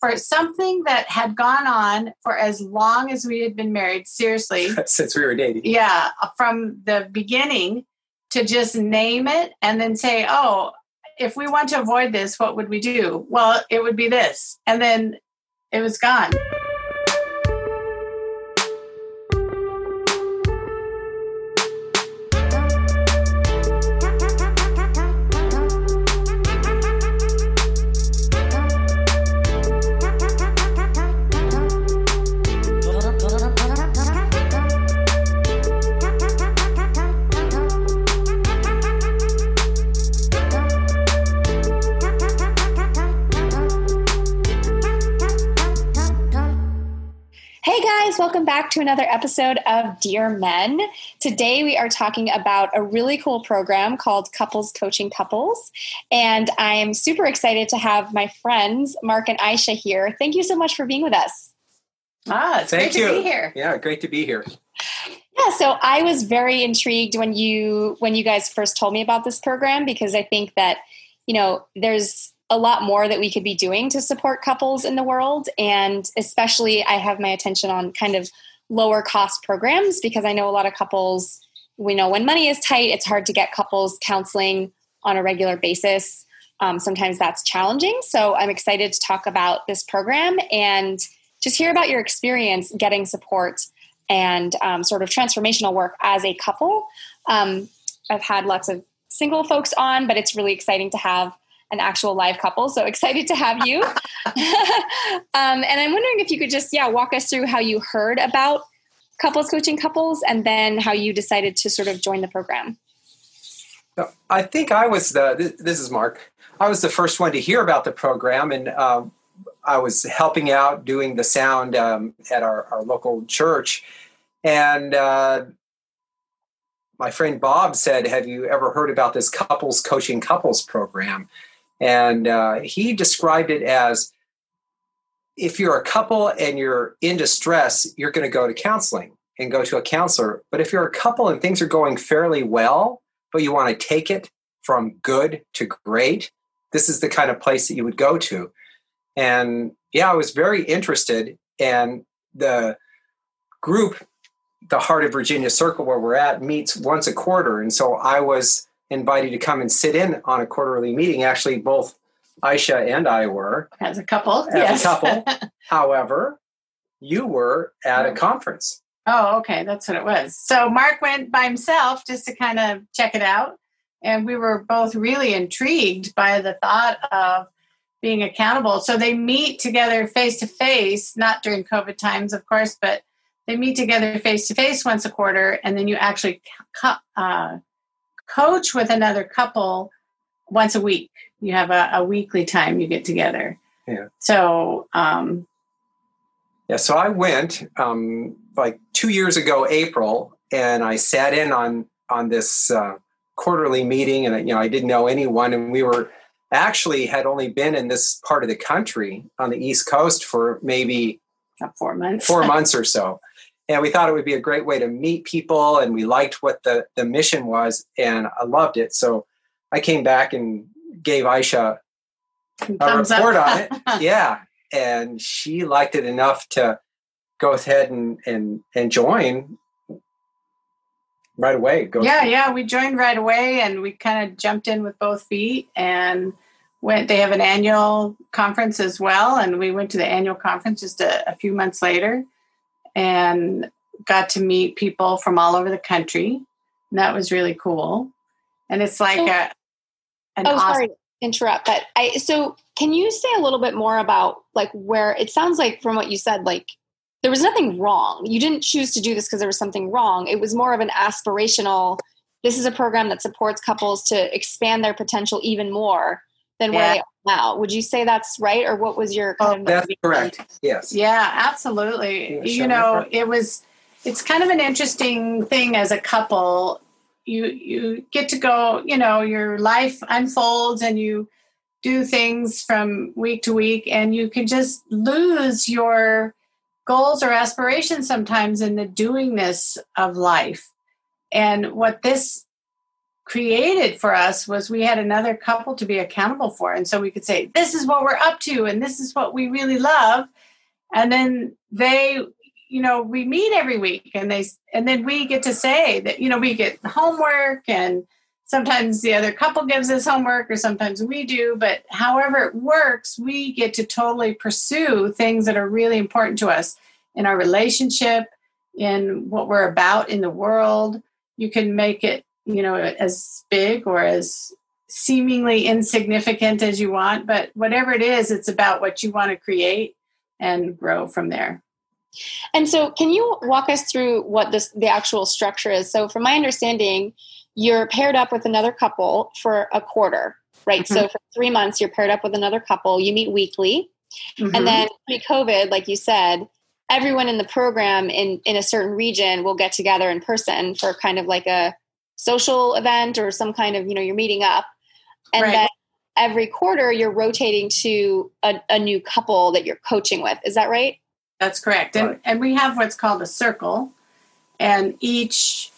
for something that had gone on for as long as we had been married, seriously. Since we were dating. Yeah, from the beginning to just name it and then say, oh, if we want to avoid this, what would we do? Well, it would be this. And then it was gone. Another episode of Dear Men. Today we are talking about a really cool program called Couples Coaching Couples. And I am super excited to have my friends, Mark and Aisha, here. Thank you so much for being with us. Ah, it's Thank great you. to be here. Yeah, great to be here. Yeah, so I was very intrigued when you when you guys first told me about this program because I think that, you know, there's a lot more that we could be doing to support couples in the world. And especially, I have my attention on kind of lower cost programs because I know a lot of couples, we know when money is tight, it's hard to get couples counseling on a regular basis. Um, sometimes that's challenging. So I'm excited to talk about this program and just hear about your experience getting support and um, sort of transformational work as a couple. Um, I've had lots of single folks on, but it's really exciting to have an actual live couple. So excited to have you. um, and I'm wondering if you could just, yeah, walk us through how you heard about couples coaching couples and then how you decided to sort of join the program. I think I was the, this is Mark. I was the first one to hear about the program, and um, I was helping out doing the sound um, at our, our, local church. And uh, my friend Bob said, Have you ever heard about this couples coaching couples program? And uh, he described it as if you're a couple and you're in distress, you're going to go to counseling and go to a counselor. But if you're a couple and things are going fairly well, but you want to take it from good to great, this is the kind of place that you would go to. And yeah, I was very interested. And the group, the Heart of Virginia Circle, where we're at, meets once a quarter. And so I was invited to come and sit in on a quarterly meeting. Actually, both Aisha and I were as a couple. As yes. a couple. However, you were at a conference. Oh, okay, that's what it was. So Mark went by himself just to kind of check it out, and we were both really intrigued by the thought of being accountable. So they meet together face to face, not during COVID times, of course, but they meet together face to face once a quarter, and then you actually uh, coach with another couple once a week. You have a, a weekly time you get together. Yeah. So, um, yeah, so I went um, like two years ago, April, and I sat in on on this uh, quarterly meeting, and you know I didn't know anyone, and we were actually had only been in this part of the country on the East Coast for maybe four months, four months or so and we thought it would be a great way to meet people and we liked what the, the mission was and i loved it. So i came back and gave aisha a report on it. Yeah. And she liked it enough to go ahead and and, and join right away. Go yeah through. yeah we joined right away and we kind of jumped in with both feet and went they have an annual conference as well and we went to the annual conference just a, a few months later and got to meet people from all over the country. And that was really cool. And it's like a an oh, awesome- sorry, interrupt. But I so can you say a little bit more about like where it sounds like from what you said, like there was nothing wrong. You didn't choose to do this because there was something wrong. It was more of an aspirational. This is a program that supports couples to expand their potential even more than yeah. where they are now. Would you say that's right, or what was your kind oh, of that's correct? Yes. Yeah, absolutely. You know, it was. It's kind of an interesting thing as a couple. You you get to go. You know, your life unfolds, and you do things from week to week, and you can just lose your goals or aspirations sometimes in the doingness of life. And what this created for us was we had another couple to be accountable for. And so we could say, this is what we're up to, and this is what we really love. And then they, you know, we meet every week and they, and then we get to say that, you know, we get homework and sometimes the other couple gives us homework or sometimes we do. But however it works, we get to totally pursue things that are really important to us in our relationship, in what we're about in the world. You can make it you know as big or as seemingly insignificant as you want but whatever it is it's about what you want to create and grow from there. And so can you walk us through what this the actual structure is? So from my understanding you're paired up with another couple for a quarter right? Mm-hmm. so for three months you're paired up with another couple. You meet weekly. Mm-hmm. and then pre-covid like you said everyone in the program in in a certain region will get together in person for kind of like a social event or some kind of you know you're meeting up. And right. then every quarter you're rotating to a, a, new couple that you're coaching with. Is that right? That's correct. And and we have what's called a circle. And each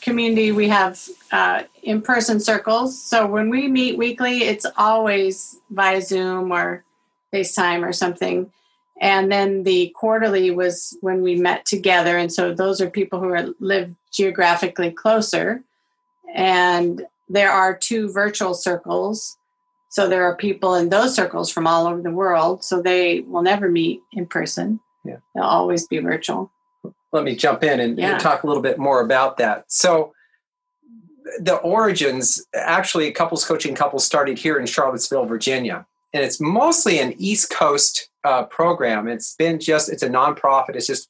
community we have uh, in-person circles. So when we meet weekly it's always via zoom or facetime or something. And then the quarterly was when we met together. And so those are people who are live geographically closer and there are two virtual circles. So there are people in those circles from all over the world. So they will never meet in person. Yeah. They'll always be virtual. Let me jump in and, yeah. and talk a little bit more about that. So the origins, actually, couples coaching couples started here in Charlottesville, Virginia. And it's mostly an East Coast uh, program. It's been just, it's a nonprofit. It's just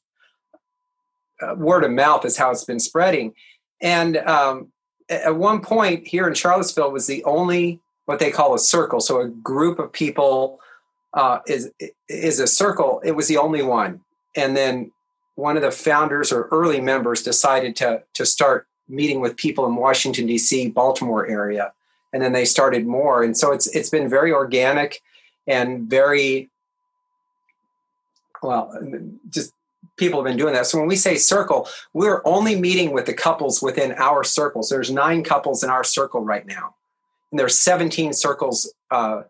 uh, word of mouth is how it's been spreading. And um, at one point here in Charlottesville was the only what they call a circle. So a group of people uh, is is a circle. It was the only one, and then one of the founders or early members decided to to start meeting with people in Washington D.C., Baltimore area, and then they started more. And so it's it's been very organic and very well, just people have been doing that. So when we say circle, we're only meeting with the couples within our circles. There's nine couples in our circle right now, and there's 17 circles uh,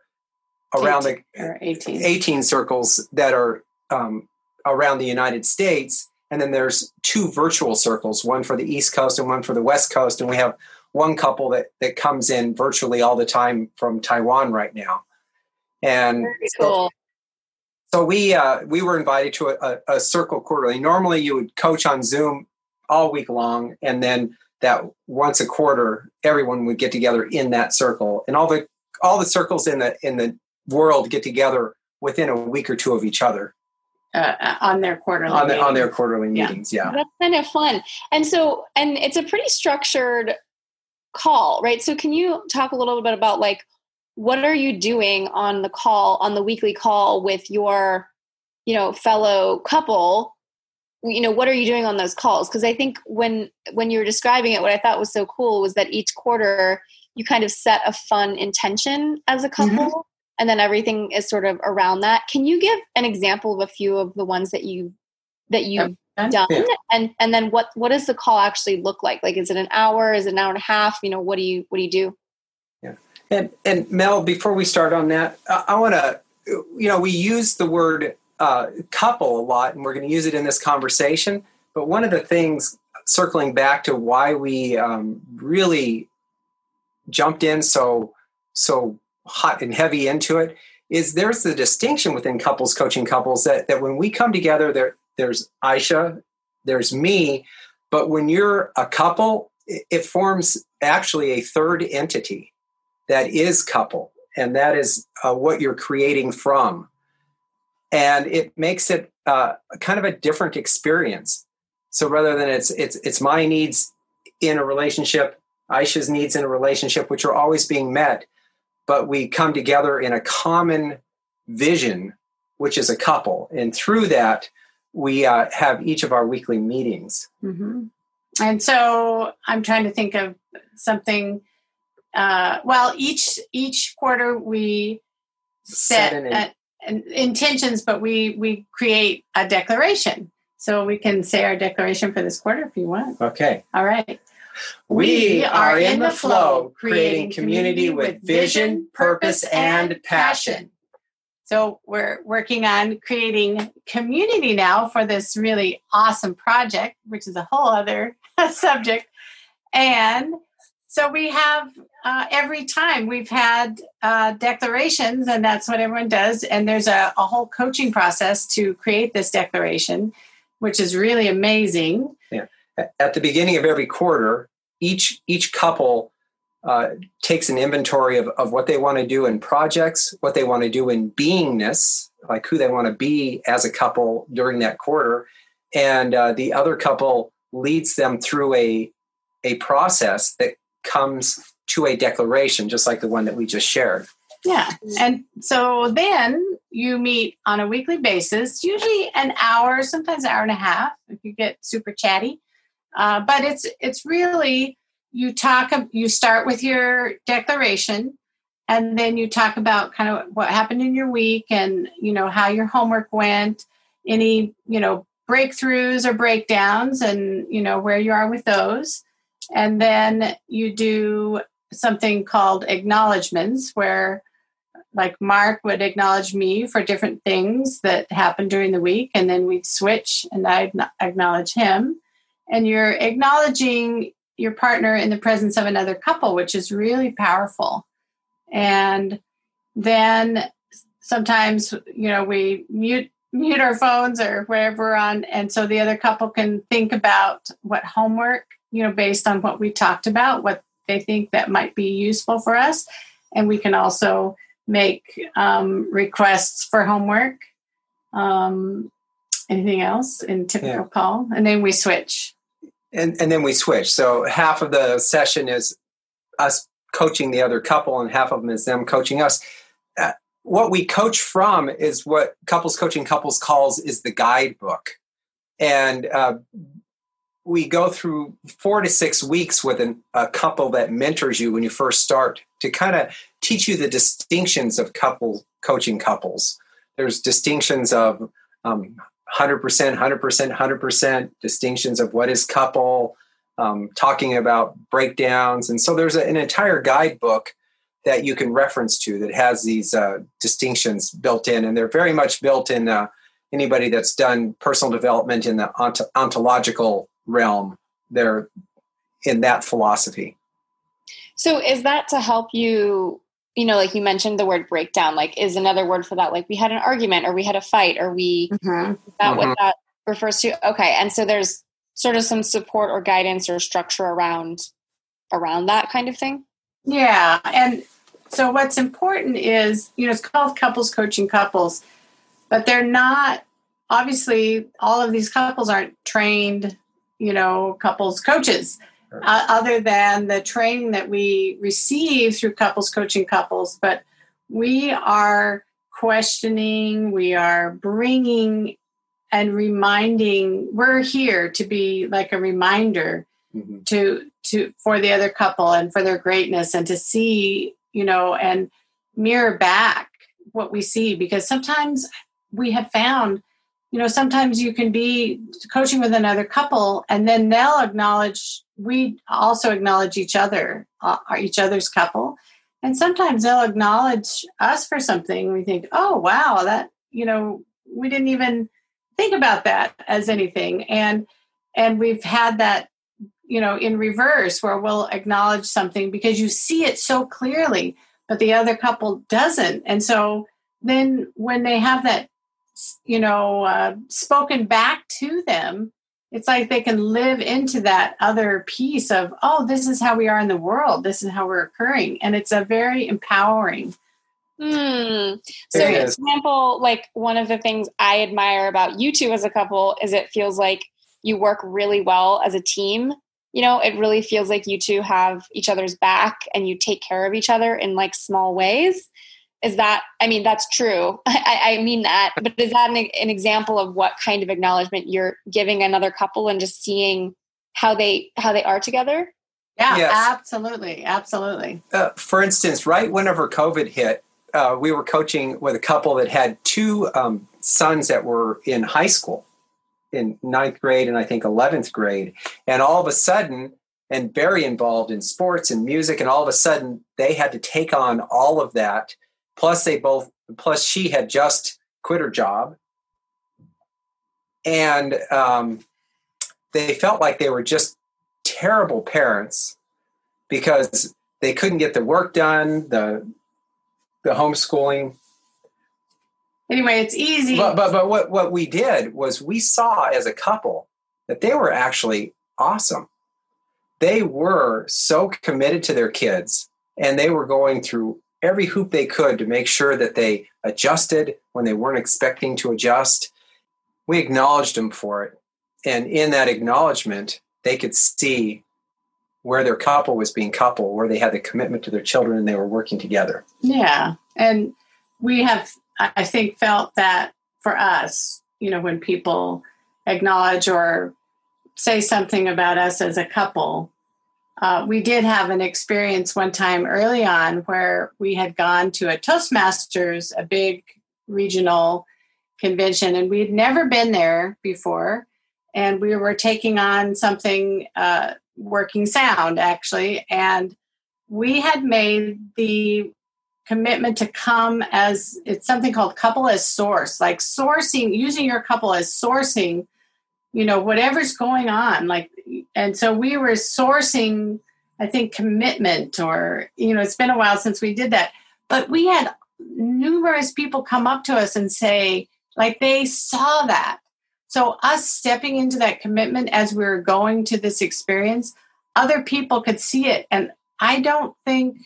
around 18, the 18. 18 circles that are um, around the United States, and then there's two virtual circles, one for the East Coast and one for the West Coast, and we have one couple that that comes in virtually all the time from Taiwan right now. And cool. So we uh, we were invited to a, a, circle quarterly. Normally, you would coach on Zoom all week long, and then that once a quarter, everyone would get together in that circle, and all the all the circles in the in the world get together within a week or two of each other. Uh, uh on their quarterly on, the, on, their quarterly meetings yeah. yeah that's kind of fun and so and it's a pretty structured call right so can you talk a little bit about like what are you doing on the call on the weekly call with your you know fellow couple? You know what are you doing on those calls? Because i think when when you were describing it what i thought was so cool was that each quarter you kind of set a fun intention as a couple mm-hmm. and then everything is sort of around that. Can you give an example of a few of the ones that you that you've done? Yeah. and and then what what does the call actually look like? Like is it an hour? Is it an hour and a half? You know what do you what do you do and and Mel, before we start on that, I, I want to, you know, we use the word uh, couple a lot, and we're going to use it in this conversation. But one of the things, circling back to why we um, really jumped in so so hot and heavy into it, is there's the distinction within couples coaching couples that that when we come together, there there's Aisha, there's me, but when you're a couple, it, it forms actually a third entity that is couple and that is uh, what you're creating from. And it makes it uh, kind of a different experience. So rather than it's it's it's my needs in a relationship aisha's needs in a relationship which are always being met but we come together in a common vision which is a couple. And through that we uh, have each of our weekly meetings. Mm-hmm. and so i'm trying to think of something uh, well, each each quarter we set, set an, an intentions, but we we create a declaration. So we can say our declaration for this quarter if you want. Okay. All right. We are in the flow, creating community with vision, purpose, and passion. So we're working on creating community now for this really awesome project, which is a whole other subject. And so we have uh, every time we've had uh, declarations, and that's what everyone does. And there's a, a, whole coaching process to create this declaration, which is really amazing. Yeah. At the beginning of every quarter, each each couple uh, takes an inventory of, of what they want to do in projects, what they want to do in beingness, like who they want to be as a couple during that quarter. And uh, the other couple leads them through a, a process that comes to a declaration, just like the one that we just shared. Yeah. And so then you meet on a weekly basis, usually an hour, sometimes an hour and a half if you get super chatty. Uh, but it's it's really you talk you start with your declaration and then you talk about kind of what happened in your week and you know how your homework went any you know breakthroughs or breakdowns and you know where you are with those and then you do something called acknowledgments where like mark would acknowledge me for different things that happened during the week and then we'd switch and i'd acknowledge him and you're acknowledging your partner in the presence of another couple, which is really powerful. And then sometimes, you know, we mute mute our phones or wherever we're on, and so the other couple can think about what homework, you know, based on what we talked about, what they think that might be useful for us, and we can also make um, requests for homework. Um, anything else in typical yeah. call, and then we switch and and then we switch. So half of the session is us coaching the other couple, and half of them is them coaching us. Uh, what we coach from is what couples coaching couples calls is the guidebook, and uh, we go through four to six weeks with an, a couple that mentors you when you first start to kind of teach you the distinctions of couple coaching couples. There's distinctions of um, 100%, 100%, 100% distinctions of what is couple, um, talking about breakdowns. And so there's a, an entire guidebook that you can reference to that has these uh, distinctions built in. And they're very much built in uh, anybody that's done personal development in the ont- ontological realm. They're in that philosophy. So is that to help you you know, like you mentioned the word breakdown, like is another word for that. Like we had an argument or we had a fight or we, mm-hmm. that mm-hmm. what that refers to. Okay. And so there's sort of some support or guidance or structure around, around that kind of thing. Yeah. And so what's important is, you know, it's called couples coaching couples, but they're not, obviously all of these couples aren't trained, you know, couples coaches. Uh, other than the training that we receive through couples coaching couples but we are questioning we are bringing and reminding we're here to be like a reminder mm-hmm. to to for the other couple and for their greatness and to see you know and mirror back what we see. Because sometimes we have found you know sometimes you can be coaching with another couple and then they'll acknowledge we also acknowledge each other uh, each other's couple. And sometimes they'll acknowledge us for something. We think oh wow that you know we didn't even think about that as anything. And and we've had that you know in reverse where we'll acknowledge something because you see it so clearly but the other couple doesn't. And so then when they have that you know, uh, spoken back to them, it's like they can live into that other piece of, oh, this is how we are in the world. This is how we're occurring. And it's a very empowering. Hmm. So, for example, like one of the things I admire about you two as a couple is it feels like you work really well as a team. You know, it really feels like you two have each other's back and you take care of each other in like small ways is that i mean that's true I, I, mean that but is that an, an, example of what kind of acknowledgement you're giving another couple and just seeing how they how they are together yeah yes. absolutely absolutely uh, for instance right whenever covid hit uh, we were coaching with a couple that had two um, sons that were in high school in ninth grade and i think 11th grade and all of a sudden and very involved in sports and music. And all of a sudden, they had to take on all of that. Plus, they both, plus, she had just quit her job. And um, they felt like they were just terrible parents because they couldn't get the work done, the the homeschooling. Anyway, it's easy. But but but what what we did was we saw as a couple that they were actually awesome. They were so committed to their kids and they were going through every hoop they could to make sure that they adjusted when they weren't expecting to adjust. We acknowledged them for it. And in that acknowledgement, they could see where their couple was being coupled, where they had the commitment to their children and they were working together. Yeah. And we have, I think, felt that for us, you know, when people acknowledge or say something about us as a couple, uh, we did have an experience one time early on where we had gone to a Toastmasters, a big regional convention, and we had never been there before. And we were taking on something uh, working sound actually and we had made the commitment to come as it's something called couple as source like sourcing using your couple as sourcing you know whatever's going on like and so we were sourcing i think commitment or you know it's been a while since we did that but we had numerous people come up to us and say like they saw that so, us stepping into that commitment as we were going to this experience, other people could see it. And I don't think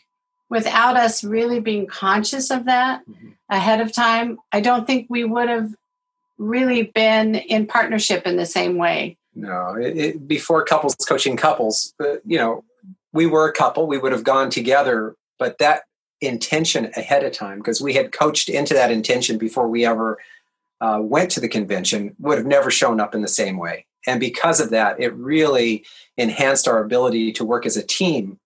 without us really being conscious of that mm-hmm. ahead of time, I don't think we would have really been in partnership in the same way. No, it, it, before couples coaching couples, uh, you know, we were a couple, we would have gone together, but that intention ahead of time, because we had coached into that intention before we ever uh, went to the convention would have never shown up in the same way. And because of that, it really enhanced our ability to work as a team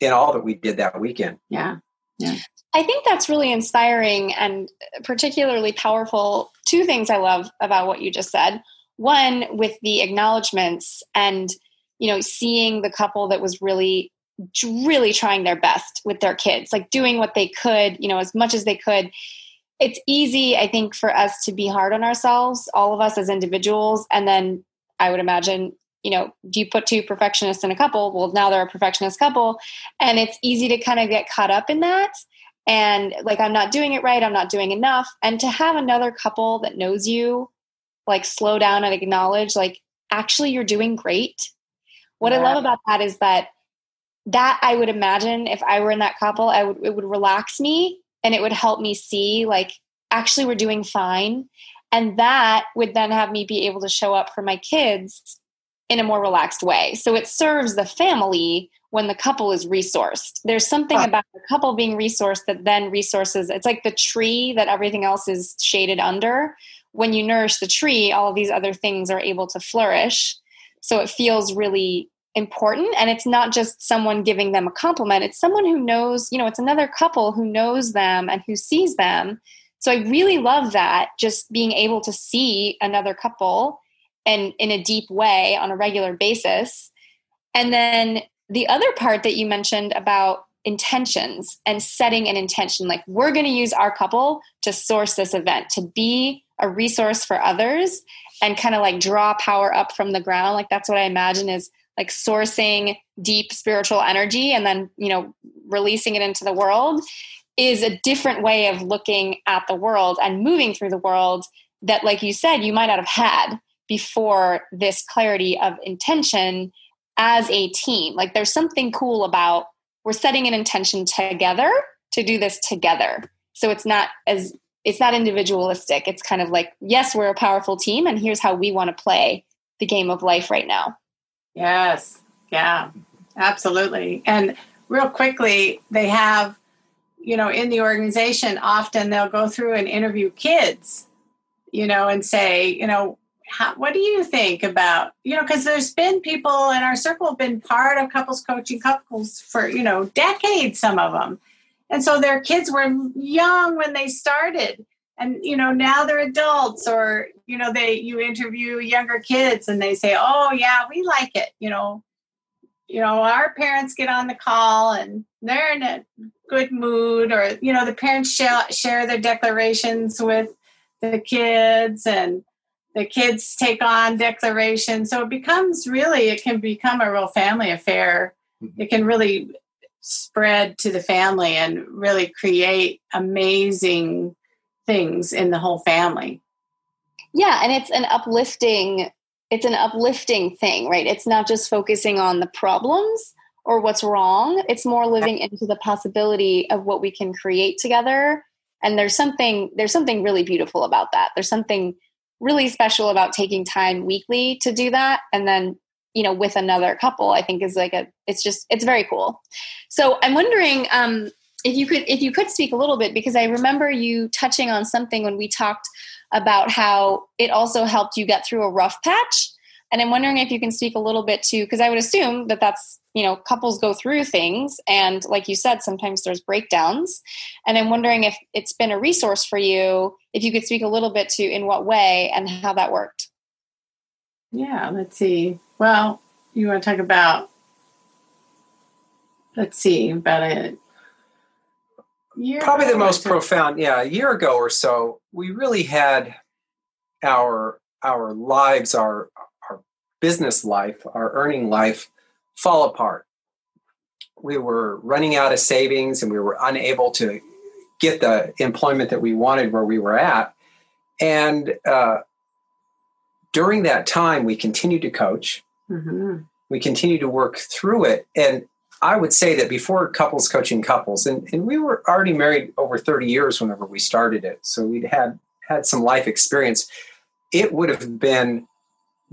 in all that we did that weekend. Yeah. Yeah. I think that's really inspiring and particularly powerful. Two things I love about what you just said. One, with the acknowledgments and, you know, seeing the couple that was really, really trying their best with their kids, like doing what they could, you know, as much as they could it's easy, I think, for us to be hard on ourselves, all of us as individuals. And then I would imagine, you know, do you put two perfectionists in a couple? Well, now they're a perfectionist couple. And it's easy to kind of get caught up in that. And like, I'm not doing it right. I'm not doing enough. And to have another couple that knows you, like, slow down and acknowledge, like, actually, you're doing great. What yeah. I love about that is that that I would imagine if I were in that couple, I would it would relax me and it would help me see like actually we're doing fine and that would then have me be able to show up for my kids in a more relaxed way so it serves the family when the couple is resourced there's something huh. about the couple being resourced that then resources it's like the tree that everything else is shaded under when you nourish the tree all of these other things are able to flourish. So it feels really important. And it's not just someone giving them a compliment. It's someone who knows you know it's another couple who knows them and who sees them. So i really love that just being able to see another couple and in a deep way on a regular basis. And then the other part that you mentioned about intentions and setting an intention like we're going to use our couple to source this event to be a resource for others and kind of like draw power up from the ground. Like that's what i imagine is like sourcing deep spiritual energy and then you know releasing it into the world is a different way of looking at the world and moving through the world that like you said you might not have had before this clarity of intention as a team. Like there's something cool about we're setting an intention together to do this together. So it's not as it's not individualistic it's kind of like yes we're a powerful team and here's how we want to play the game of life right now Yes. Yeah. Absolutely. And real quickly, they have, you know, in the organization, often they'll go through and interview kids, you know, and say, you know, how, what do you think about, you know, because there's been people in our circle have been part of couples coaching couples for, you know, decades, some of them. And so their kids were young when they started and you know now they're adults or you know they you interview younger kids and they say oh yeah we like it you know you know, our parents get on the call and they're in a good mood, or, you know, the parents share, their declarations with the kids and the kids take on declarations. So it becomes really, it can become a real family affair. It can really spread to the family and really create amazing things in the whole family. Yeah, and it's an uplifting it's an uplifting thing, right? It's not just focusing on the problems or what's wrong. It's more living into the possibility of what we can create together. And there's something there's something really beautiful about that. There's something really special about taking time weekly to do that and then you know with another couple i think is like a it's just it's very cool. So i'm wondering um if you could if you could speak a little bit because i remember you touching on something when we talked about how it also helped you get through a rough patch. And i'm wondering if you can speak a little bit to because i would assume that that's you know couples go through things and like you said sometimes there's breakdowns. And i'm wondering if it's been a resource for you if you could speak a little bit to in what way and how that worked. Yeah let's see well you want to talk about let's see about it probably the most profound yeah a year ago or so we really had our our lives our our business life our earning life fall apart. We were running out of savings and we were unable to get the employment that we wanted where we were at. And uh, during that time we continued to coach mm-hmm. we continue to work through it and I would say that before couples coaching couples, and, and we were already married over 30 years whenever we started it. So we'd had had some life experience. It would have been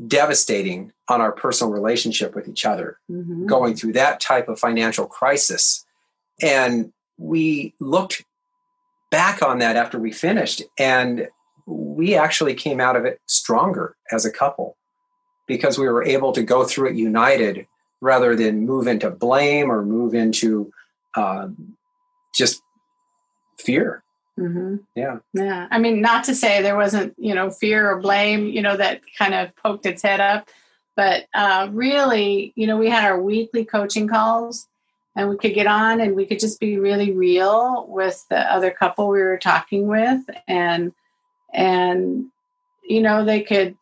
devastating on our personal relationship with each other mm-hmm. going through that type of financial crisis. And we looked back on that after we finished, and we actually came out of it stronger as a couple because we were able to go through it united rather than move into blame or move into uh, just fear. Mm-hmm. Yeah. Yeah. I mean, not to say there wasn't, you know, fear or blame, you know, that kind of poked its head up. But uh, really, you know, we had our weekly coaching calls and we could get on and we could just be really real with the other couple we were talking with. And, and, you know, they could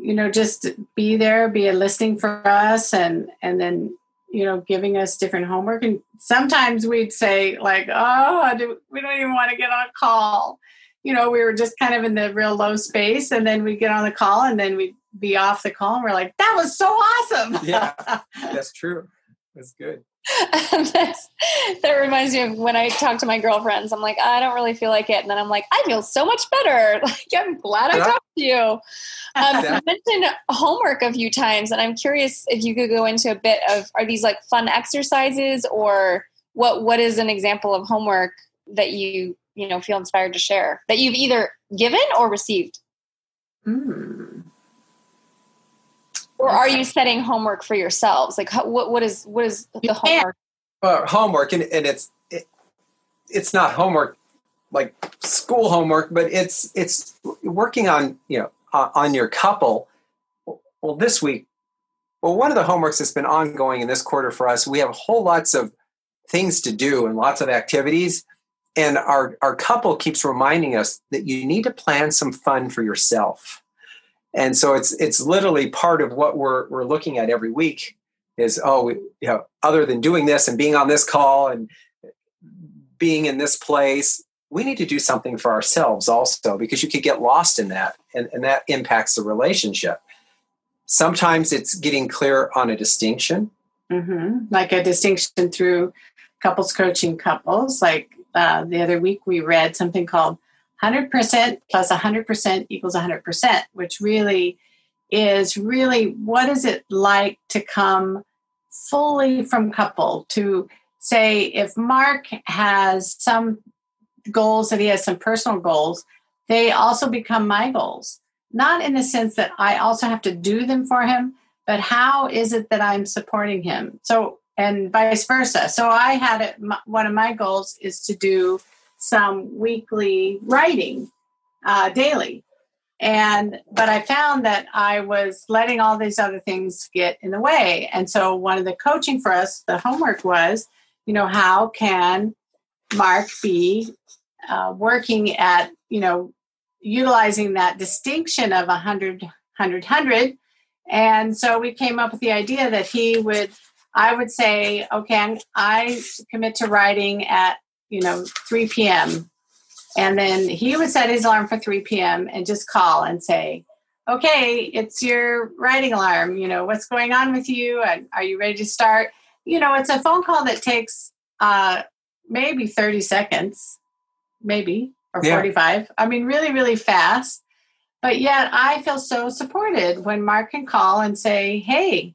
you know just be there be a listening for us and and then you know giving us different homework. And sometimes we'd say like oh we don't even want to get on a call. You know we were just kind of in the real low space and then we'd get on the call and then we'd be off the call and we're like that was so awesome. Yeah that's true. That's good that reminds me of when I talk to my girlfriends. I'm like, I don't really feel like it, and then I'm like, I feel so much better. Like, I'm glad I talked to you. Um, you mentioned homework a few times, and I'm curious if you could go into a bit of are these like fun exercises, or what? What is an example of homework that you you know feel inspired to share that you've either given or received? Mm or are you setting homework for yourselves? Like how, what what is what is the homework? Uh, homework and, and it's it, it's not homework like school homework but it's it's working on you know on your couple. Well this week well one of the homeworks that's been ongoing in this quarter for us we have whole lots of things to do and lots of activities and our our couple keeps reminding us that you need to plan some fun for yourself and so it's it's literally part of what we're we're looking at every week is oh we, you know other than doing this and being on this call and being in this place we need to do something for ourselves also because you could get lost in that and, and that impacts the relationship. Sometimes it's getting clear on a distinction. Mm-hmm. like a distinction through couples coaching couples. Like uh, the other week we read something called 100% plus 100% equals 100%, which really is really what is it like to come fully from couple to say if Mark has some goals that he has some personal goals, they also become my goals. Not in the sense that I also have to do them for him, but how is it that I'm supporting him? So, and vice versa. So, I had it, one of my goals is to do some weekly writing uh, daily. and but i found that i was letting all these other things get in the way and so one of the coaching for us the homework was you know how can mark be uh, working at you know utilizing that distinction of 100 100 100 and so we came up with the idea that he would i would say okay i commit to writing at you know 3 p.m and then he would set his alarm for 3 p.m and just call and say okay it's your writing alarm you know what's going on with you and are you ready to start you know it's a phone call that takes uh maybe 30 seconds maybe or yeah. 45. I mean, really, really fast. But yet I feel so supported when Mark can call and say, hey,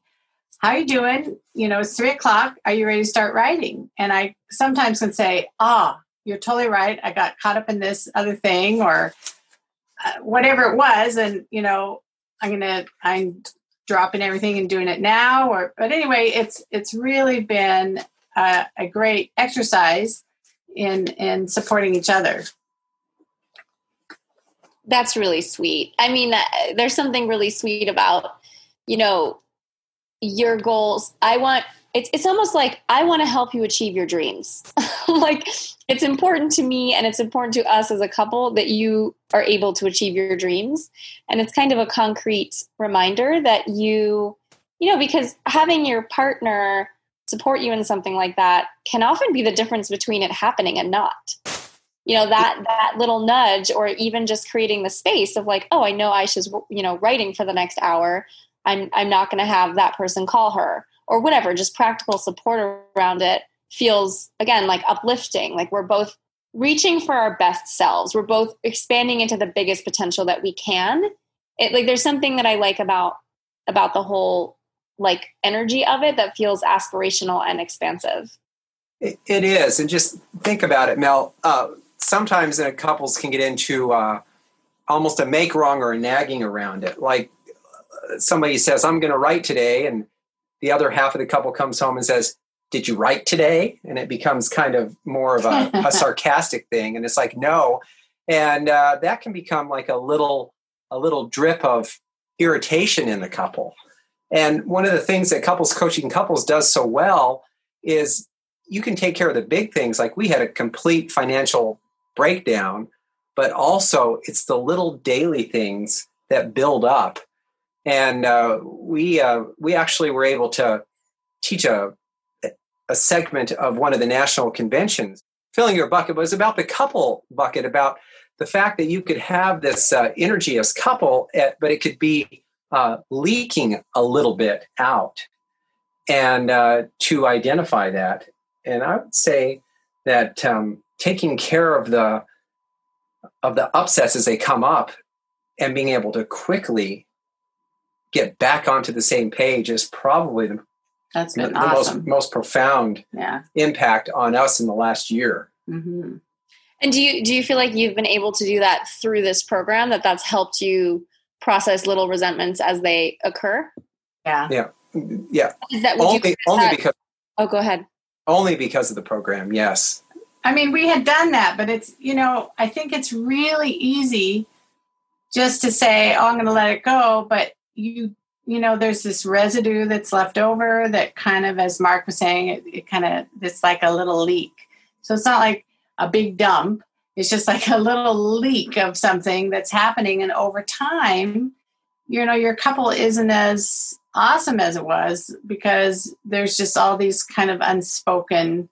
how you doing? You know, it's three o'clock. Are you ready to start writing? And I sometimes can say, ah, oh, you're totally right. I got caught up in this other thing or uh, whatever it was. And, you know, I'm going to, I'm dropping everything and doing it now. Or, but anyway, it's, it's really been a, a great exercise in, in supporting each other. That's really sweet. I mean, uh, there's something really sweet about, you know, your goals. I want it's it's almost like I want to help you achieve your dreams. like it's important to me and it's important to us as a couple that you are able to achieve your dreams. And it's kind of a concrete reminder that you you know, because having your partner support you in something like that can often be the difference between it happening and not you know that that little nudge or even just creating the space of like oh i know aisha's you know writing for the next hour i'm i'm not going to have that person call her or whatever. Just practical support around it feels again like uplifting. Like we're both reaching for our best selves. We're both expanding into the biggest potential that we can. It like there's something that i like about about the whole like energy of it that feels aspirational and expansive. It, it is. And just think about it mel. Uh, sometimes in couples can get into uh, almost a make wrong or a nagging around it. Like somebody says, I'm going to write today, and the other half of the couple comes home and says, Did you write today? And it becomes kind of more of a, a sarcastic thing. And it's like, No. And uh, that can become like a little, a little drip of irritation in the couple. And one of the things that couples coaching couples does so well is you can take care of the big things. Like we had a complete financial breakdown, but also it's the little daily things that build up. And uh, we uh, we actually were able to teach a a segment of one of the national conventions. Filling your bucket was about the couple bucket, about the fact that you could have this uh, energy as couple, at, eh, but it could be uh, leaking a little bit out, and uh, to identify that. And I would say that um, taking care of the of the upsets as they come up and being able to quickly get back onto the same page is probably the, That's been the, awesome. most most profound yeah. impact on us in the last year. Mm-hmm. And do you do you feel like you've been able to do that through this program? That that's helped you process little resentments as they occur? Yeah. Yeah. Yeah. Is that only only that, because? Oh, go ahead. Only because of the program. Yes. I mean, we had done that, but it's, you know, I think it's really easy just to say, oh, I'm going to let it go. But you, you know, there's this residue that's left over that kind of, as Mark was saying, it, it kind of, it's like a little leak. So it's not like a big dump. It's just like a little leak of something that's happening. And over time, you know, your couple isn't as awesome as it was because there's just all these kind of unspoken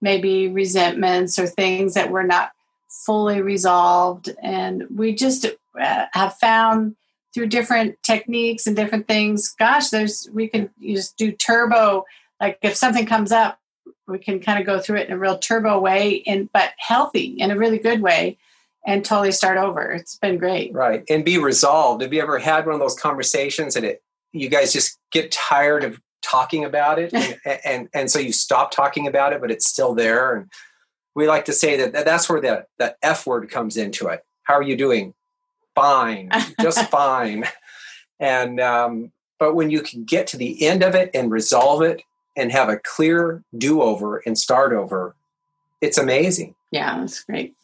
maybe resentments or things that were not fully resolved. And we just uh, have found through different techniques and different things, gosh, there's, we can just do turbo. Like if something comes up, we can kind of go through it in a real turbo way, in, but healthy in a really good way and totally start over. It's been great. Right. And be resolved. Have you ever had one of those conversations and it, you guys just get tired of talking about it and, and, and so you stop talking about it but it's still there and we like to say that that's where the, the f word comes into it how are you doing fine just fine. And um, but when you can get to the end of it and resolve it and have a clear do-over and start over it's amazing. Yeah that's great.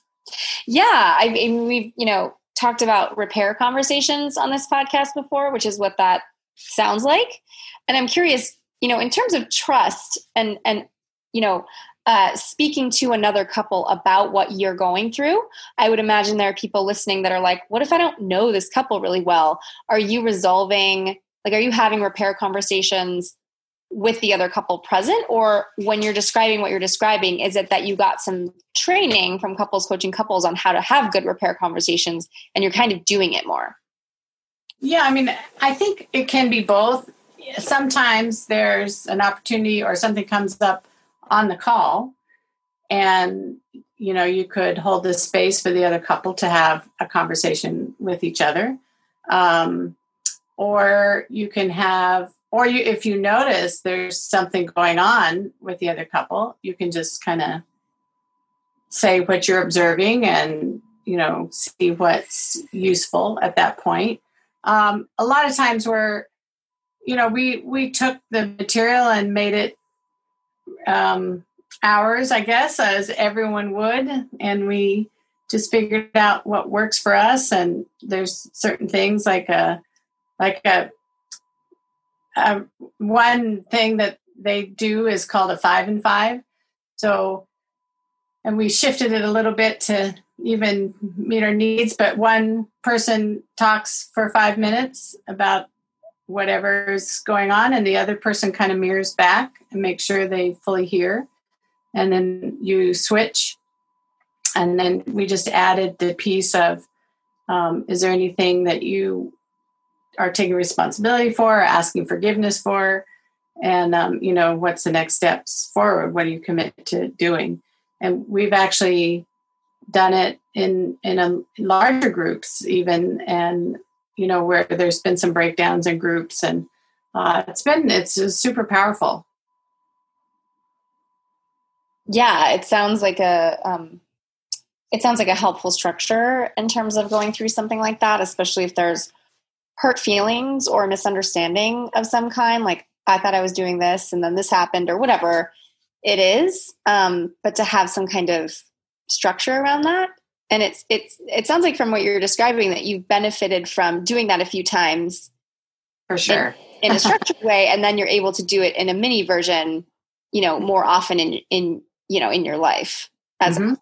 Yeah i mean we've you know talked about repair conversations on this podcast before, which is what that sounds like. And I'm curious, you know, in terms of trust and and you know, uh, speaking to another couple about what you're going through, I would imagine there are people listening that are like, "What if I don't know this couple really well?" Are you resolving? Like, are you having repair conversations with the other couple present or when you're describing what you're describing is it that you got some training from couples coaching couples on how to have good repair conversations and you're kind of doing it more yeah i mean i think it can be both sometimes there's an opportunity or something comes up on the call and you know you could hold this space for the other couple to have a conversation with each other. Um, or you can have or you if you notice there's something going on with the other couple you can just kind of say what you're observing and you know see what's useful at that point. Um, a lot of times we're you know we we took the material and made it um, ours i guess as everyone would and we just figured out what works for us and there's certain things like a like a uh, one thing that they do is called a five and five. So, and we shifted it a little bit to even meet our needs, but one person talks for five minutes about whatever's going on, and the other person kind of mirrors back and make sure they fully hear. And then you switch. And then we just added the piece of um, is there anything that you are taking responsibility for, asking forgiveness for, and um, you know what's the next steps forward. What do you commit to doing? And we've actually done it in in a larger groups even, and you know where there's been some breakdowns in groups, and uh, it's been it's super powerful. Yeah, it sounds like a um, it sounds like a helpful structure in terms of going through something like that, especially if there's hurt feelings or misunderstanding of some kind, like I thought I was doing this and then this happened or whatever it is. Um, but to have some kind of structure around that. And it's it's it sounds like from what you're describing that you've benefited from doing that a few times. For sure. In, in a structured way, and then you're able to do it in a mini version, you know, more often in in you know in your life as mm-hmm.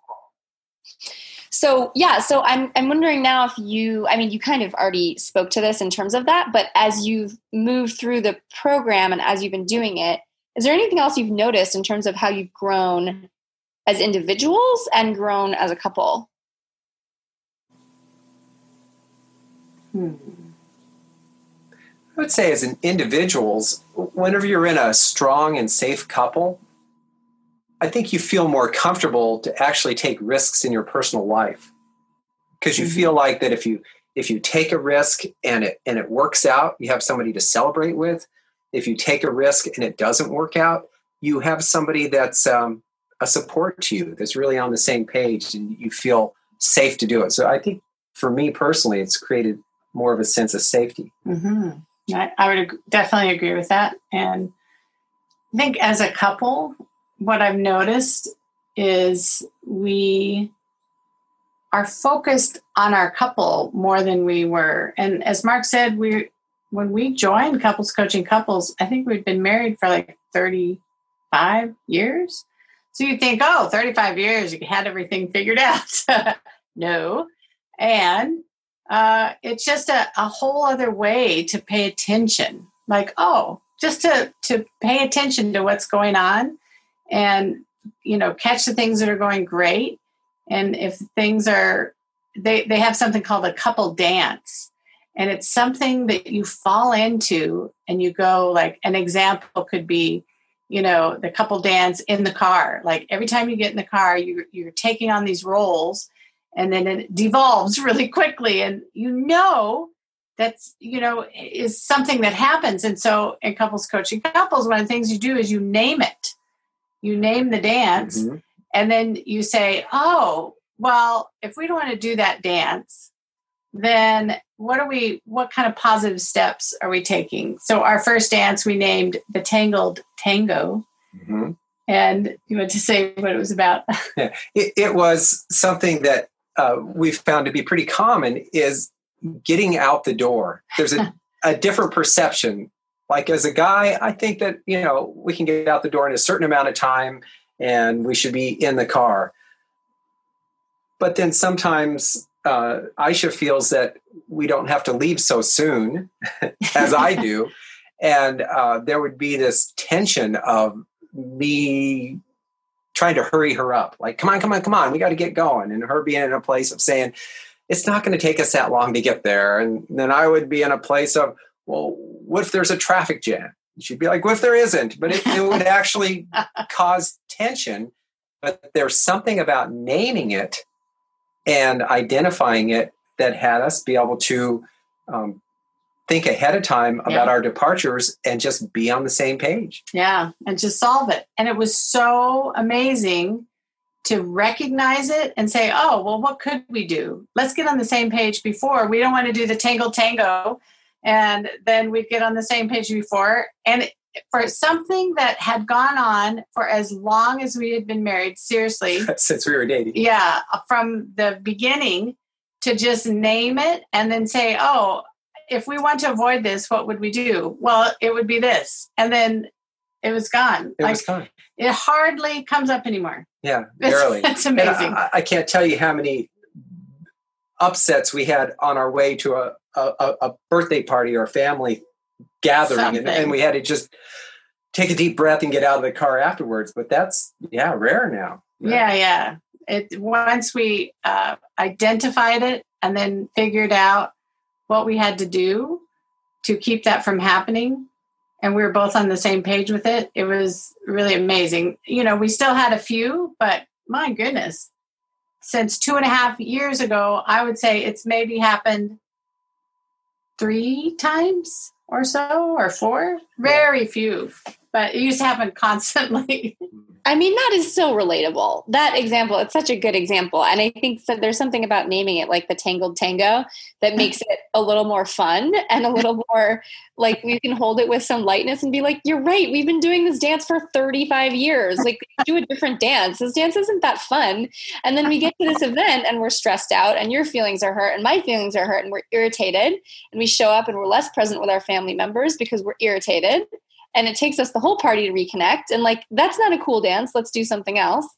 So yeah, so I'm I'm wondering now if you I mean you kind of already spoke to this in terms of that, but as you've moved through the program and as you've been doing it, is there anything else you've noticed in terms of how you've grown as individuals and grown as a couple? Hmm. I would say as an individuals, whenever you're in a strong and safe couple, I think you feel more comfortable to actually take risks in your personal life because you mm-hmm. feel like that if you if you take a risk and it and it works out, you have somebody to celebrate with. If you take a risk and it doesn't work out, you have somebody that's um, a support to you that's really on the same page, and you feel safe to do it. So I think for me personally, it's created more of a sense of safety. Mm-hmm. I, I would definitely agree with that, and I think as a couple, what I've noticed is we are focused on our couple more than we were. And as Mark said, we when we joined couples coaching couples, I think we'd been married for like 35 years. So you think, oh, 35 years, you had everything figured out. no. And uh, it's just a, a whole other way to pay attention. Like, oh, just to to pay attention to what's going on and you know catch the things that are going great. And if things are they they have something called a couple dance. And it's something that you fall into and you go like an example could be you know the couple dance in the car. Like every time you get in the car you you're taking on these roles and then it devolves really quickly and you know that's you know is something that happens and so in couples coaching couples one of the things you do is you name it you name the dance mm-hmm. and then you say oh well if we don't want to do that dance then what are we what kind of positive steps are we taking so our first dance we named the tangled tango mm-hmm. and you want to say what it was about yeah. it, it was something that uh, we've found to be pretty common is getting out the door. There's a, a different perception. Like as a guy, I think that you know we can get out the door in a certain amount of time, and we should be in the car. But then sometimes uh, Aisha feels that we don't have to leave so soon, as I do, and uh, there would be this tension of me trying to hurry her up. Like, come on, come on, come on, we got to get going. And her being in a place of saying, it's not going to take us that long to get there. And then I would be in a place of, well, what if there's a traffic jam? She'd be like, what if there isn't? But it, it would actually cause tension. But there's something about naming it and identifying it that had us be able to um, think ahead of time about yeah. our departures and just be on the same page. Yeah, and just solve it. And it was so amazing to recognize it and say, oh, well, what could we do? Let's get on the same page before. We don't want to do the tangle tango. And then we'd get on the same page before. And for something that had gone on for as long as we had been married, seriously. Since we were dating. Yeah, from the beginning to just name it and then say, oh, if we want to avoid this, what would we do? Well, it would be this. And then it was gone. It like, was gone. It hardly comes up anymore. Yeah, barely. It's, it's amazing. I, I, can't tell you how many upsets we had on our way to a, a, a birthday party or a family gathering. And, and, we had to just take a deep breath and get out of the car afterwards. But that's, yeah, rare now. Yeah, yeah. It, once we uh, identified it and then figured out what we had to do to keep that from happening. And we were both on the same page with it. It was really amazing. You know we still had a few but my goodness since two and a half years ago i would say it's maybe happened three times or so or four. Very few but it used to happen constantly I mean, that is so relatable. That example, it's such a good example. And I think that there's something about naming it like the Tangled Tango that makes it a little more fun and a little more like we can hold it with some lightness and be like, you're right. We've been doing this dance for 35 years. Like, do a different dance. This dance isn't that fun. And then we get to this event and we're stressed out and your feelings are hurt and my feelings are hurt and we're irritated. And we show up and we're less present with our family members because we're irritated and it takes us the whole party to reconnect. And like that's not a cool dance. Let's do something else.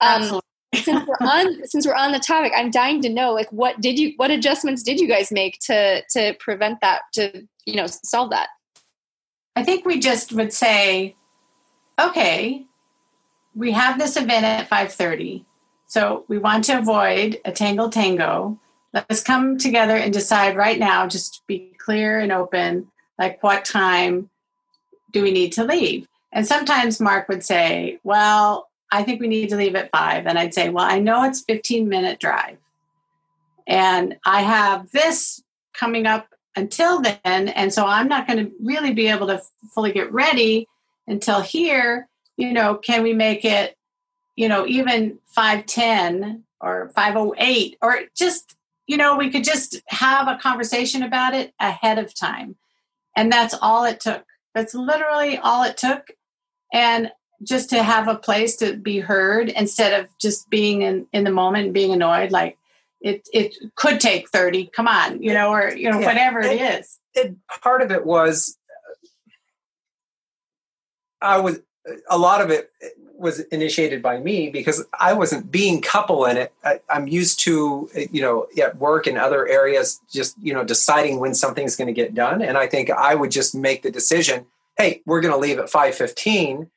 Um, since we're on since we're on the topic i'm dying to know like what did you what adjustments did you guys make to to prevent that to you know solve that? I think we just would say okay we have this event at 5.30 so we want to avoid a tangle tango. Let's come together and decide right now just be clear and open like what time do we need to leave? And sometimes Mark would say, well, I think we need to leave at five. And I'd say, well, I know it's 15 minute drive. And I have this coming up until then. And so I'm not going to really be able to fully get ready until here. You know, can we make it, you know, even 510 or 508 or just, you know, we could just have a conversation about it ahead of time. And that's all it took. That's literally all it took. And just to have a place to be heard instead of just being in, in the moment and being annoyed, like it, it could take 30, come on, you know, or, you know, yeah. whatever it, it is. It, part of it was, I was, a lot of it was initiated by me because I wasn't being couple in it. I, am used to, you know, at work and other areas, just, you know, deciding when something's going to get done. And I think I would just make the decision, hey, we're going to leave at 515.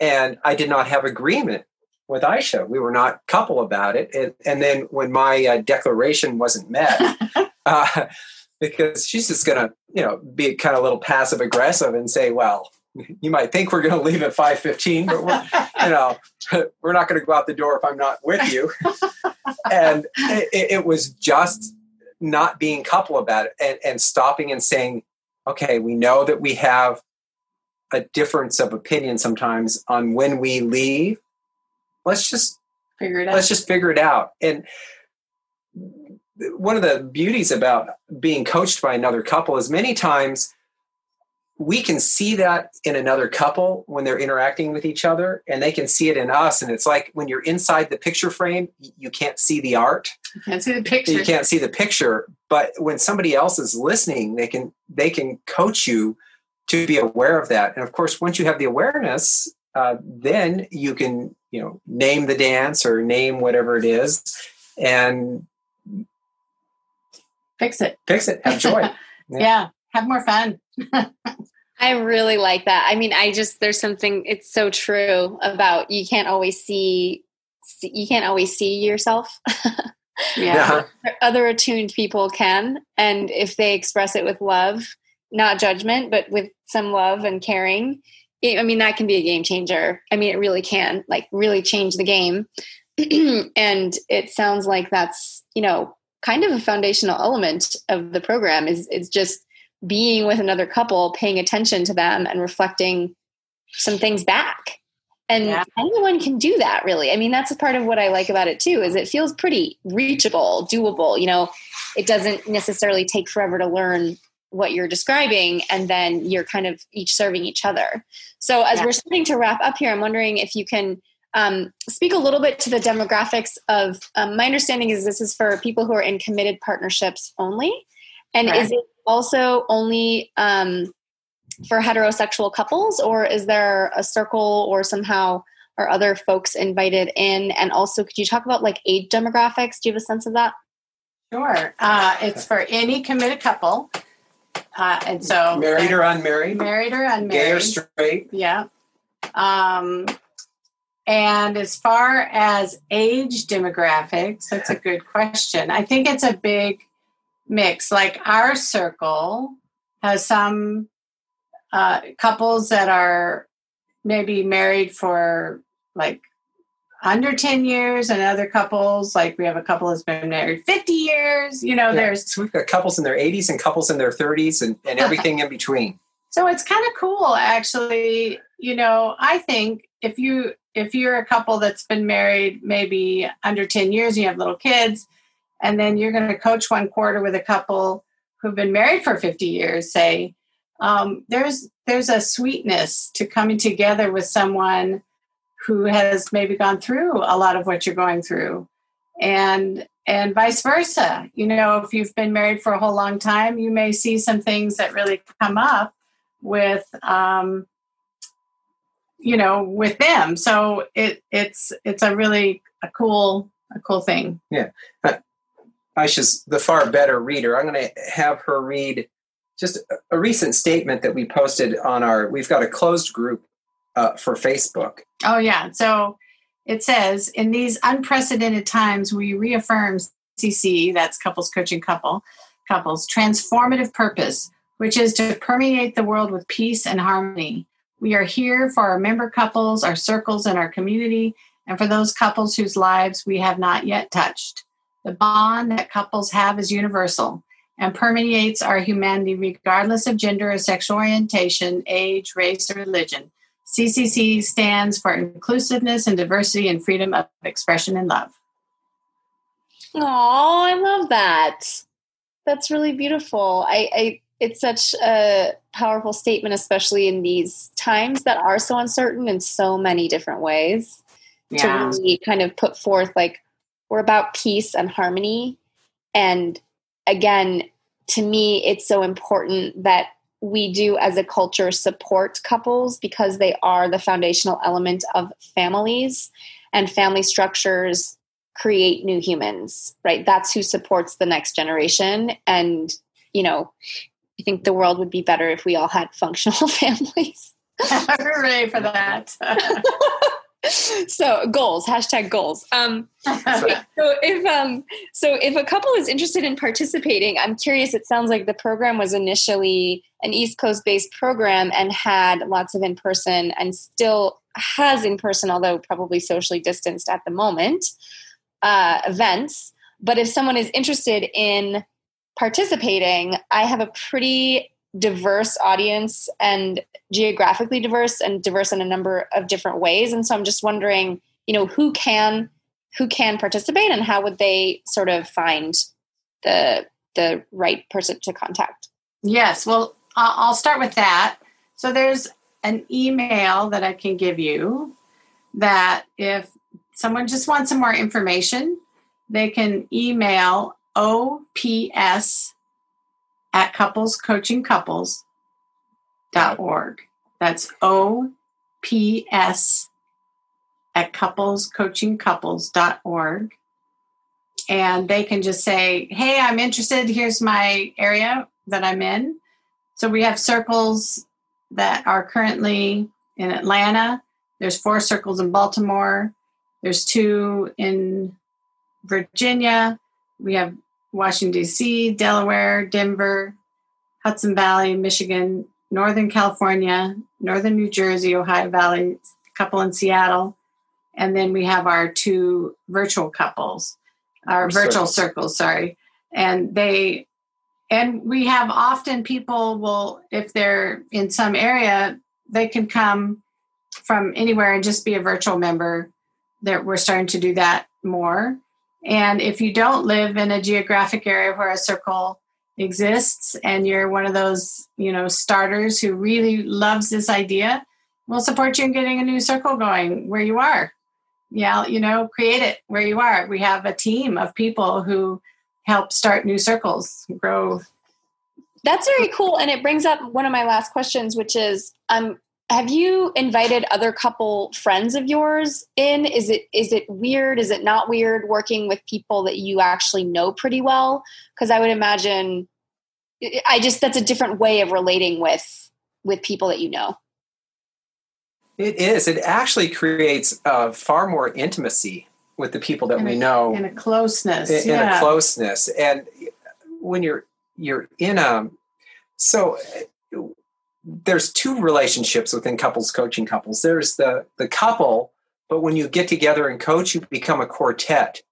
And I did not have agreement with Aisha. We were not couple about it. And, and then when my uh, declaration wasn't met, uh, because she's just going to, you know, be kind of a little passive aggressive and say, well, you might think we're going to leave at 5.15 but we're you know we're not going to go out the door if i'm not with you. And it, it, was just not being couple about it and, and stopping and saying okay we know that we have a difference of opinion sometimes on when we leave. Let's just figure it out. let's just figure it out. And one of the beauties about being coached by another couple is many times we can see that in another couple when they're interacting with each other and they can see it in us and it's like when you're inside the picture frame you can't see the art. You can't see the picture. You can't see the picture but when somebody else is listening they can they can coach you to be aware of that. And of course once you have the awareness uh, then you can you know name the dance or name whatever it is and fix it. Fix it. Have joy. Yeah. yeah have more fun I really like that. I mean, I just there's something it's so true about you can't always see you can't always see yourself. yeah. Other attuned people can and if they express it with love, not judgment, but with some love and caring, I mean that can be a game changer. I mean it really can, like really change the game. and it sounds like that's, you know, kind of a foundational element of the program is it's just being with another couple, paying attention to them and reflecting some things back. And yeah. anyone can do that really. I mean, that's a part of what I like about it too, is it feels pretty reachable, doable. You know, it doesn't necessarily take forever to learn what you're describing and then you're kind of each serving each other. So as yeah. we're starting to wrap up here, I'm wondering if you can um, speak a little bit to the demographics of um, my understanding is this is for people who are in committed partnerships only. And right. is it also only um, for heterosexual couples, or is there a circle or somehow are other folks invited in? And also, could you talk about like age demographics? Do you have a sense of that? Sure. Uh, it's for any committed couple. Uh, and so married or unmarried, married or unmarried, gay or straight. Yeah. Um, and as far as age demographics, that's a good question. I think it's a big mix. Like our circle has some uh, couples that are maybe married for like under 10 years and other couples like we have a couple that's been married 50 years you know yeah. there's so we've got couples in their 80s and couples in their 30s and, and everything in between so it's kind of cool actually you know i think if you if you're a couple that's been married maybe under 10 years and you have little kids and then you're going to coach one quarter with a couple who've been married for 50 years say um, there's there's a sweetness to coming together with someone who has maybe gone through a lot of what you're going through. And and vice versa. You know if you've been married for a whole long time you may see some things that really come up with um, you know with them. So it it's it's a really a cool a cool thing. Yeah Aisha's the far better reader. I'm going to have her read just a recent statement that we posted on our. We've got a closed group uh, for Facebook. Oh yeah, so it says in these unprecedented times, we reaffirm CC, that's couples coaching couple couples, transformative purpose, which is to permeate the world with peace and harmony. We are here for our member couples, our circles, and our community, and for those couples whose lives we have not yet touched. The bond that couples have is universal and permeates our humanity regardless of gender or sexual orientation, age, race, or religion. CCC stands for inclusiveness and diversity and freedom of expression and love. Oh, I love that. That's really beautiful. I, I it's such a powerful statement, especially in these times that are so uncertain in so many different ways. Yeah. To really kind of put forth like we're about peace and harmony. And again, to me, it's so important that we do as a culture support couples because they are the foundational element of families and family structures create new humans, right? That's who supports the next generation. And, you know, I think the world would be better if we all had functional families. Hooray for that. so goals hashtag goals. Um, so if um so if a couple is interested in participating i'm curious it sounds like the program was initially an east coast based program and had lots of in person and still has in person although probably socially distanced at the moment uh, events. But if someone is interested in participating i have a pretty diverse audience and geographically diverse and diverse in a number of different ways. And so i'm just wondering you know who can who can participate and how would they sort of find the the right person to contact? Yes well i'll start with that. So there's an email that I can give you that if someone just wants some more information, they can email OPS at couplescoachingcouples.org. That's OPS at couplescoachingcouples.org. And they can just say, Hey, I'm interested. Here's my area that I'm in. So we have circles that are currently in Atlanta. There's four circles in Baltimore. There's two in Virginia. We have Washington, D.C., Delaware, Denver, Hudson Valley, Michigan, Northern California, Northern New Jersey, Ohio Valley, a couple in Seattle. And then we have our two virtual couples, our virtual circles. circles, sorry. And they and we have often people will if they're in some area they can come from anywhere and just be a virtual member that we're starting to do that more and if you don't live in a geographic area where a circle exists and you're one of those you know starters who really loves this idea we'll support you in getting a new circle going where you are. Yeah you know create it where you are. We have a team of people who help start new circles grow. That's very cool. And it brings up one of my last questions which is um have you invited other couple friends of yours in? Is it is it weird? Is it not weird working with people that you actually know pretty well? Because i would imagine i just that's a different way of relating with with people that you know. It is. It actually creates uh, far more intimacy with the people that and we a, know. in a closeness in, yeah. in a closeness. And when you're you're in a so there's two relationships within couples coaching couples. There's the the couple but when you get together and coach you become a quartet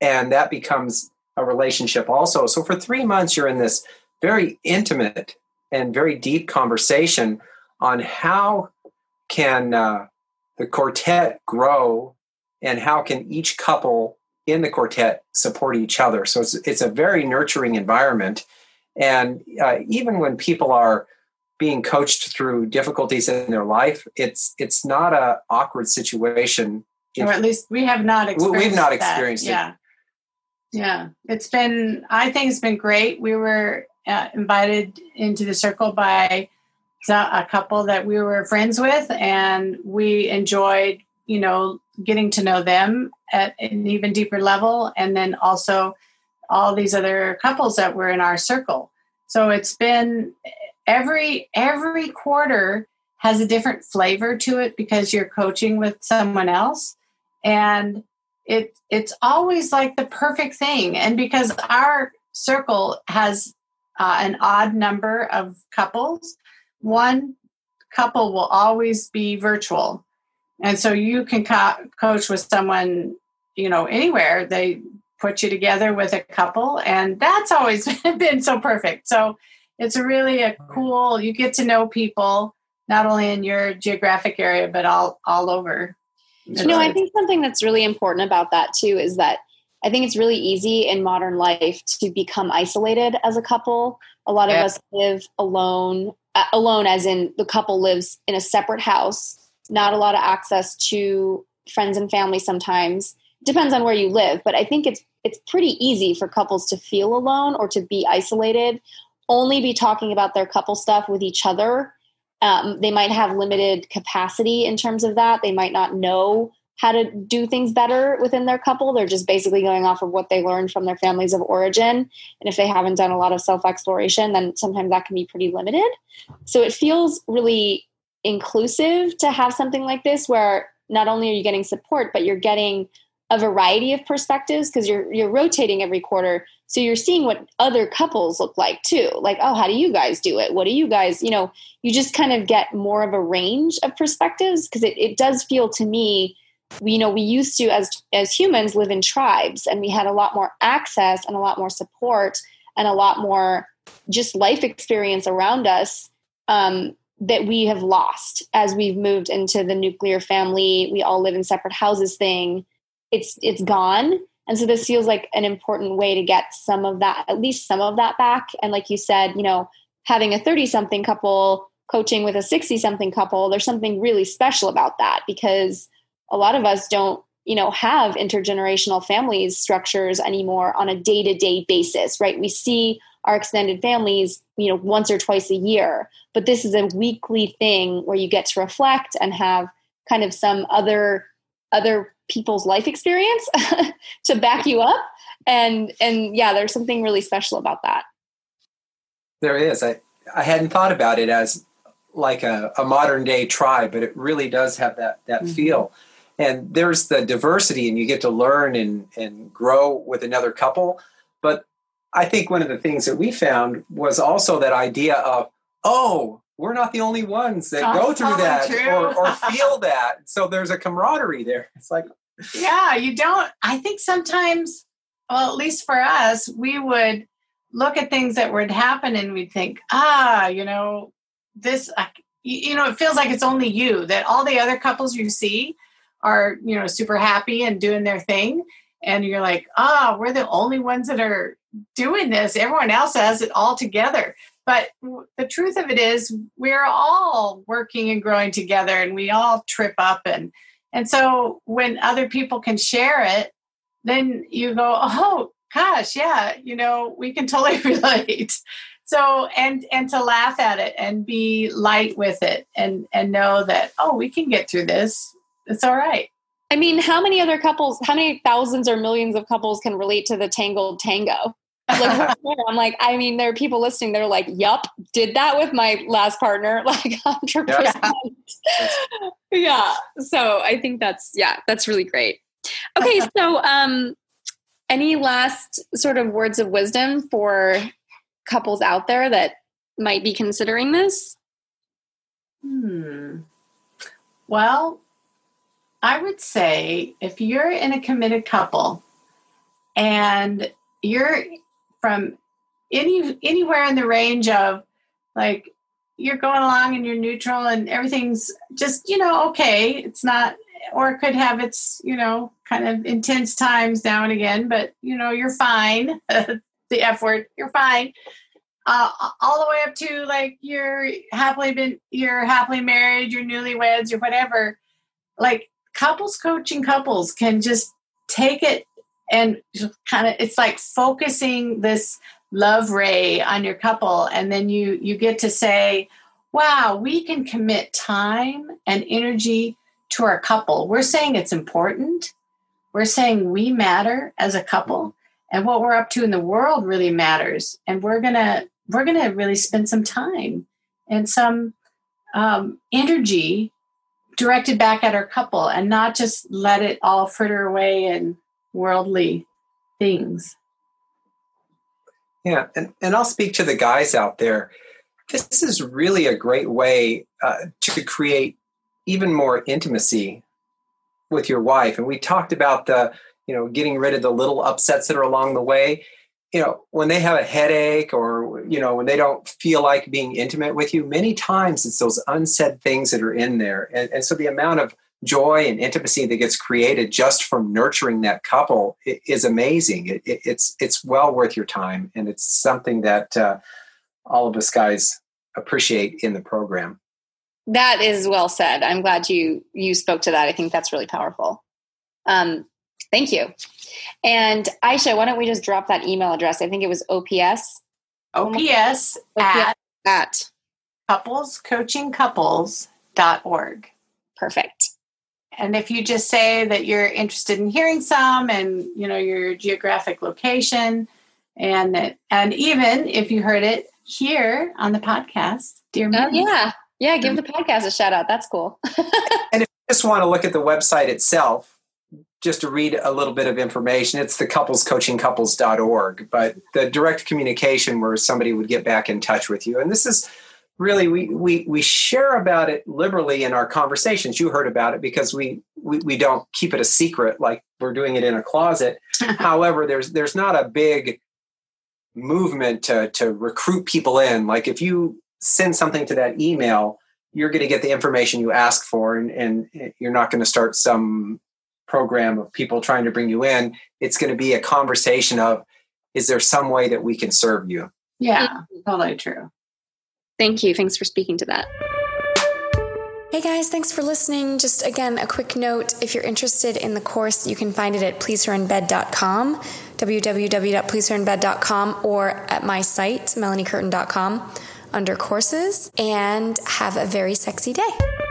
and that becomes a relationship also. So for 3 months you're in this very intimate and very deep conversation on how can uh, the quartet grow and how can each couple in the quartet support each other. So it's, it's a very nurturing environment. And uh, even when people are being coached through difficulties in their life, it's it's not a awkward situation. Or at least we have not experienced. We've not experienced that. it. Yeah, yeah. It's been. I think it's been great. We were uh, invited into the circle by a couple that we were friends with, and we enjoyed, you know, getting to know them at an even deeper level, and then also all these other couples that were in our circle. So it's been every every quarter has a different flavor to it because you're coaching with someone else. And it it's always like the perfect thing. And because our circle has uh, an odd number of couples one couple will always be virtual. And so you can co- coach with someone you know anywhere. They put you together with a couple and that's always been so perfect. So it's really a cool you get to know people not only in your geographic area but all all over. You know i think something that's really important about that too is that i think it's really easy in modern life to become isolated as a couple. A lot of yeah. us live alone uh, alone as in the couple lives in a separate house not a lot of access to friends and family sometimes. Depends on where you live but i think it's it's pretty easy for couples to feel alone or to be isolated only be talking about their couple stuff with each other. Um, they might have limited capacity in terms of that. They might not know how to do things better within their couple. They're just basically going off of what they learned from their families of origin. And if they haven't done a lot of self exploration, then sometimes that can be pretty limited. So it feels really inclusive to have something like this where not only are you getting support, but you're getting a variety of perspectives because you're you're rotating every quarter so you're seeing what other couples look like too like oh how do you guys do it? What do you guys you know you just kind of get more of a range of perspectives because it, it does feel to me you know we used to as as humans live in tribes and we had a lot more access and a lot more support and a lot more just life experience around us um, that we have lost as we've moved into the nuclear family. We all live in separate houses thing. It's it's gone and so this feels like an important way to get some of that at least some of that back and like you said you know having a 30 something couple coaching with a 60 something couple, there's something really special about that because a lot of us don't, you know, have intergenerational families structures anymore on a day to day basis, right? We see our extended families, you know, once or twice a year, but this is a weekly thing where you get to reflect and have kind of some other other people's life experience to back you up. And and yeah there's something really special about that. There is. I i hadn't thought about it as like a, a modern day tribe but it really does have that that mm-hmm. feel. And there's the diversity and you get to learn and and grow with another couple. But i think one of the things that we found was also that idea of oh we're not the only ones that go through that or, or feel that. So there's a camaraderie there. It's like yeah you don't i think sometimes well at least for us we would look at things that would happen and we'd think ah you know this you know it feels like it's only you that all the other couples you see are you know super happy and doing their thing. And you're like ah oh, we're the only ones that are doing this. Everyone else has it all together but the truth of it is we're all working and growing together and we all trip up and and so when other people can share it then you go oh gosh yeah you know we can totally relate. So and and to laugh at it and be light with it and and know that oh we can get through this. It's all right. I mean how many other couples how many thousands or millions of couples can relate to the tangled tango like i'm like i mean there are people listening they're like yup did that with my last partner like 100% yeah. yeah so i think that's yeah that's really great okay so um any last sort of words of wisdom for couples out there that might be considering this? Hmm. Well, I would say if you're in a committed couple and you're from any anywhere in the range of like you're going along and you're neutral and everything's just you know okay. It's not or it could have its you know kind of intense times now and again but you know you're fine. The f word you're fine. Uh, all the way up to like you're happily been you're happily married you're newlyweds or whatever. Like couples coaching couples can just take it and kind of it's like focusing this love ray on your couple and then you you get to say wow we can commit time and energy to our couple. We're saying it's important. We're saying we matter as a couple and what we're up to in the world really matters. And we're to we're to really spend some time and some um, energy directed back at our couple and not just let it all fritter away in worldly things. Yeah, and, and I'll speak to the guys out there. This is really a great way uh, to create even more intimacy with your wife. And we talked about the, you know, getting rid of the little upsets that are along the way. You know, when they have a headache or, you know, when they don't feel like being intimate with you, many times it's those unsaid things that are in there. And, and so the amount of joy and intimacy that gets created just from nurturing that couple is amazing. It, it, it's it's well worth your time, and it's something that uh, all of us guys appreciate in the program. That is well said. I'm glad you you spoke to that. I think that's really powerful. Um, thank you. And Aisha, why don't we just drop that email address? I think it was OPS. OPS, at, at couplescoachingcouples.org. Perfect. And if you just say that you're interested in hearing some and you know your geographic location and that and even if you heard it here on the podcast, dear oh, me. Oh, yeah. Yeah, give the mm-hmm. podcast a shout out. That's cool. and if you just want to look at the website itself, just to read a little bit of information, it's the couplescoachingcouples.org. But the direct communication where somebody would get back in touch with you. And this is really we we we share about it liberally in our conversations. You heard about it because we we, we don't keep it a secret like we're doing it in a closet. However, there's there's not a big movement to to recruit people in. Like if you send something to that email, you're going to get the information you ask for, and, and you're not going to start some program of people trying to bring you in. It's going to be a conversation of, is there some way that we can serve you? Yeah, totally true. Thank you. Thanks for speaking to that. Hey guys, thanks for listening. Just again, a quick note if you're interested in the course, you can find it at pleaseherinbed.com, www.pleaseherinbed.com, or at my site, melaniecurtin.com, under courses, and have a very sexy day.